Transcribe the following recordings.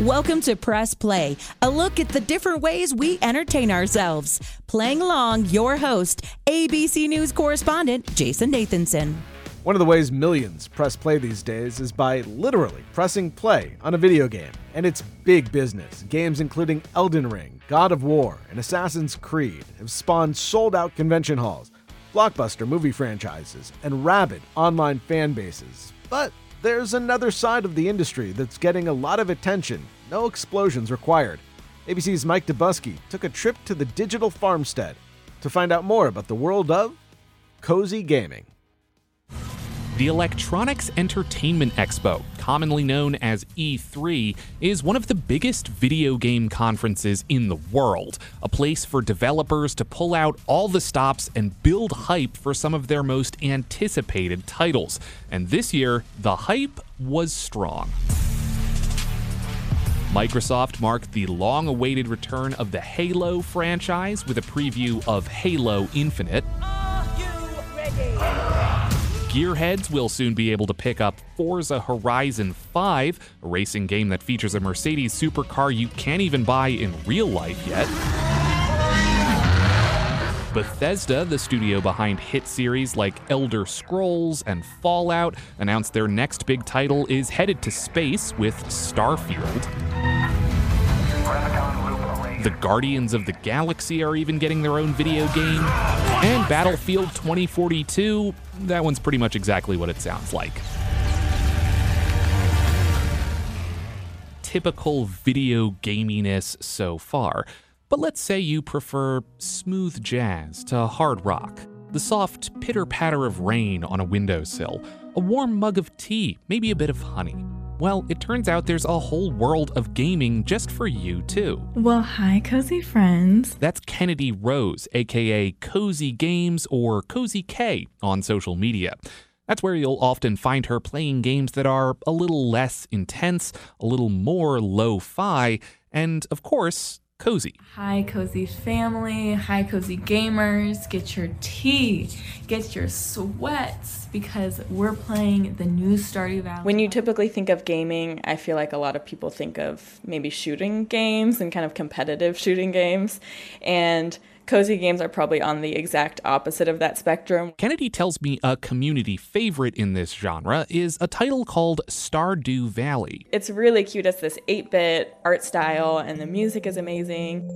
Welcome to Press Play, a look at the different ways we entertain ourselves. Playing along, your host, ABC News correspondent Jason Nathanson. One of the ways millions press play these days is by literally pressing play on a video game. And it's big business. Games including Elden Ring, God of War, and Assassin's Creed have spawned sold out convention halls, blockbuster movie franchises, and rabid online fan bases. But there's another side of the industry that's getting a lot of attention. No explosions required. ABC's Mike Dobuski took a trip to the digital farmstead to find out more about the world of cozy gaming. The Electronics Entertainment Expo, commonly known as E3, is one of the biggest video game conferences in the world, a place for developers to pull out all the stops and build hype for some of their most anticipated titles. And this year, the hype was strong. Microsoft marked the long awaited return of the Halo franchise with a preview of Halo Infinite. Gearheads will soon be able to pick up Forza Horizon 5, a racing game that features a Mercedes supercar you can't even buy in real life yet. Bethesda, the studio behind hit series like Elder Scrolls and Fallout, announced their next big title is headed to space with Starfield. The Guardians of the Galaxy are even getting their own video game. And Battlefield 2042, that one's pretty much exactly what it sounds like. Typical video gaminess so far. But let's say you prefer smooth jazz to hard rock, the soft pitter patter of rain on a windowsill, a warm mug of tea, maybe a bit of honey. Well, it turns out there's a whole world of gaming just for you, too. Well, hi, cozy friends. That's Kennedy Rose, aka Cozy Games or Cozy K on social media. That's where you'll often find her playing games that are a little less intense, a little more lo fi, and of course, cozy. Hi, cozy family. Hi, cozy gamers. Get your tea, get your sweats, because we're playing the new Stardew Valley. When you typically think of gaming, I feel like a lot of people think of maybe shooting games and kind of competitive shooting games. And cozy games are probably on the exact opposite of that spectrum. Kennedy tells me a community favorite in this genre is a title called Stardew Valley. It's really cute. It's this 8 bit art style, and the music is amazing.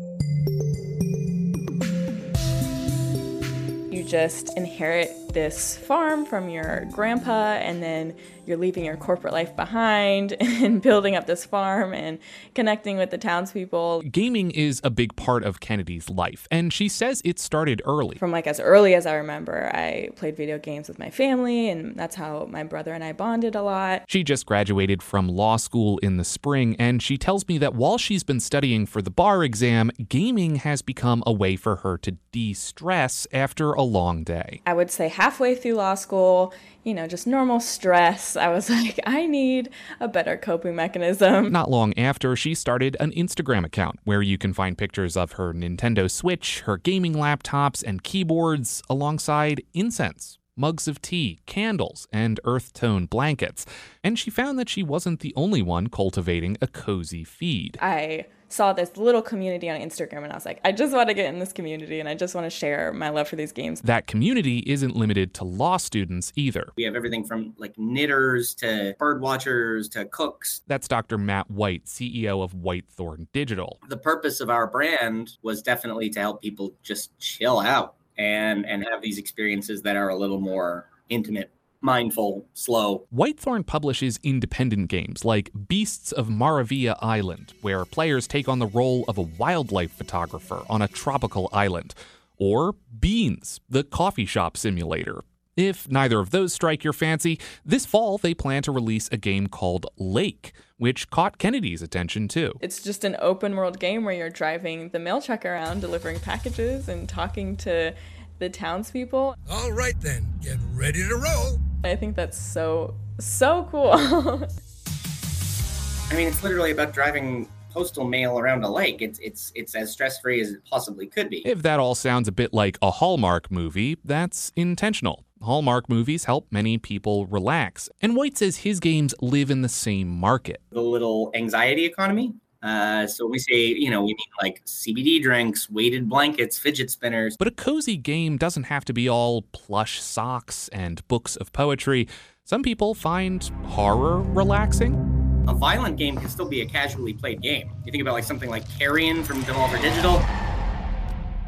You just inherit this farm from your grandpa, and then you're leaving your corporate life behind and building up this farm and connecting with the townspeople. Gaming is a big part of Kennedy's life, and she says it started early. From like as early as I remember, I played video games with my family, and that's how my brother and I bonded a lot. She just graduated from law school in the spring, and she tells me that while she's been studying for the bar exam, gaming has become a way for her to de stress after a long day. I would say halfway through law school, you know, just normal stress, I was like, I need a better coping mechanism. Not long after, she started an Instagram account where you can find pictures of her Nintendo Switch, her gaming laptops, and keyboards alongside incense. Mugs of tea, candles, and earth tone blankets. And she found that she wasn't the only one cultivating a cozy feed. I saw this little community on Instagram and I was like, I just want to get in this community and I just want to share my love for these games. That community isn't limited to law students either. We have everything from like knitters to bird watchers to cooks. That's Dr. Matt White, CEO of Whitethorn Digital. The purpose of our brand was definitely to help people just chill out and and have these experiences that are a little more intimate mindful, slow. Whitethorn publishes independent games like Beasts of Maravilla Island, where players take on the role of a wildlife photographer on a tropical island, or Beans, the coffee shop simulator. If neither of those strike your fancy, this fall they plan to release a game called Lake, which caught Kennedy's attention too. It's just an open world game where you're driving the mail truck around delivering packages and talking to the townspeople. All right then, get ready to roll. I think that's so, so cool. I mean, it's literally about driving postal mail around a lake. It's it's it's as stress free as it possibly could be. If that all sounds a bit like a Hallmark movie, that's intentional. Hallmark movies help many people relax. And White says his games live in the same market. The little anxiety economy. Uh, so we say, you know, we mean like CBD drinks, weighted blankets, fidget spinners. But a cozy game doesn't have to be all plush socks and books of poetry. Some people find horror relaxing. A violent game can still be a casually played game. You think about like something like Carrion from Devolver Digital.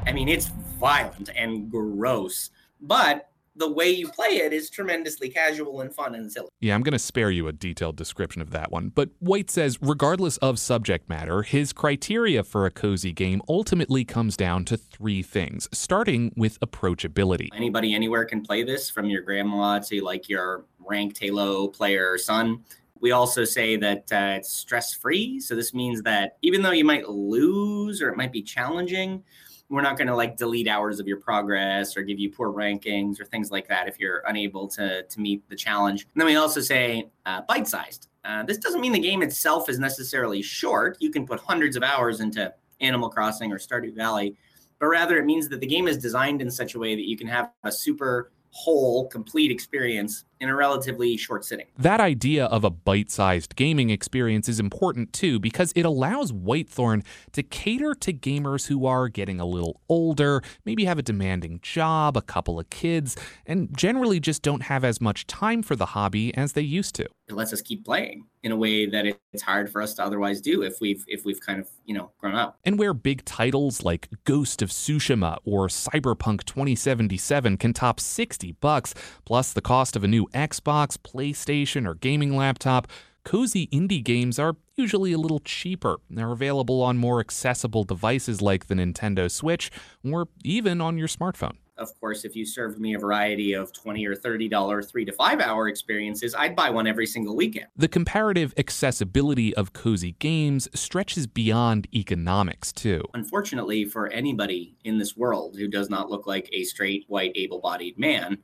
I mean, it's violent and gross, but the way you play it is tremendously casual and fun and silly. Yeah, I'm going to spare you a detailed description of that one. But White says, regardless of subject matter, his criteria for a cozy game ultimately comes down to three things, starting with approachability. Anybody anywhere can play this, from your grandma to like your ranked Halo player son. We also say that uh, it's stress free. So this means that even though you might lose or it might be challenging, we're not going to like delete hours of your progress or give you poor rankings or things like that if you're unable to to meet the challenge. And then we also say uh, bite sized. Uh, this doesn't mean the game itself is necessarily short. You can put hundreds of hours into Animal Crossing or Stardew Valley, but rather it means that the game is designed in such a way that you can have a super whole, complete experience in a relatively short sitting. That idea of a bite sized gaming experience is important too because it allows Whitethorn to cater to gamers who are getting a little older, maybe have a demanding job, a couple of kids, and generally just don't have as much time for the hobby as they used to. It lets us keep playing in a way that it's hard for us to otherwise do if we've if we've kind of, you know, grown up. And where big titles like Ghost of Tsushima or Cyberpunk 2077 can top 60 bucks plus the cost of a new Xbox, PlayStation, or gaming laptop, cozy indie games are usually a little cheaper. They're available on more accessible devices like the Nintendo Switch or even on your smartphone. Of course, if you served me a variety of 20 or $30 three to five hour experiences, I'd buy one every single weekend. The comparative accessibility of cozy games stretches beyond economics, too. Unfortunately, for anybody in this world who does not look like a straight, white, able bodied man,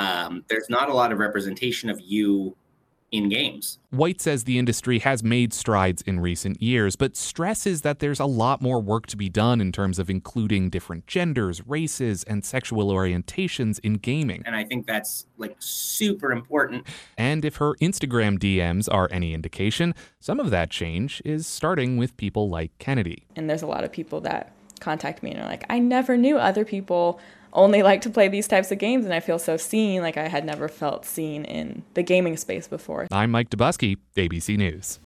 um, there's not a lot of representation of you in games. White says the industry has made strides in recent years, but stresses that there's a lot more work to be done in terms of including different genders, races, and sexual orientations in gaming. And I think that's like super important. And if her Instagram DMs are any indication, some of that change is starting with people like Kennedy. And there's a lot of people that contact me and are like, I never knew other people only like to play these types of games and I feel so seen like I had never felt seen in the gaming space before. I'm Mike Dobuski, ABC News.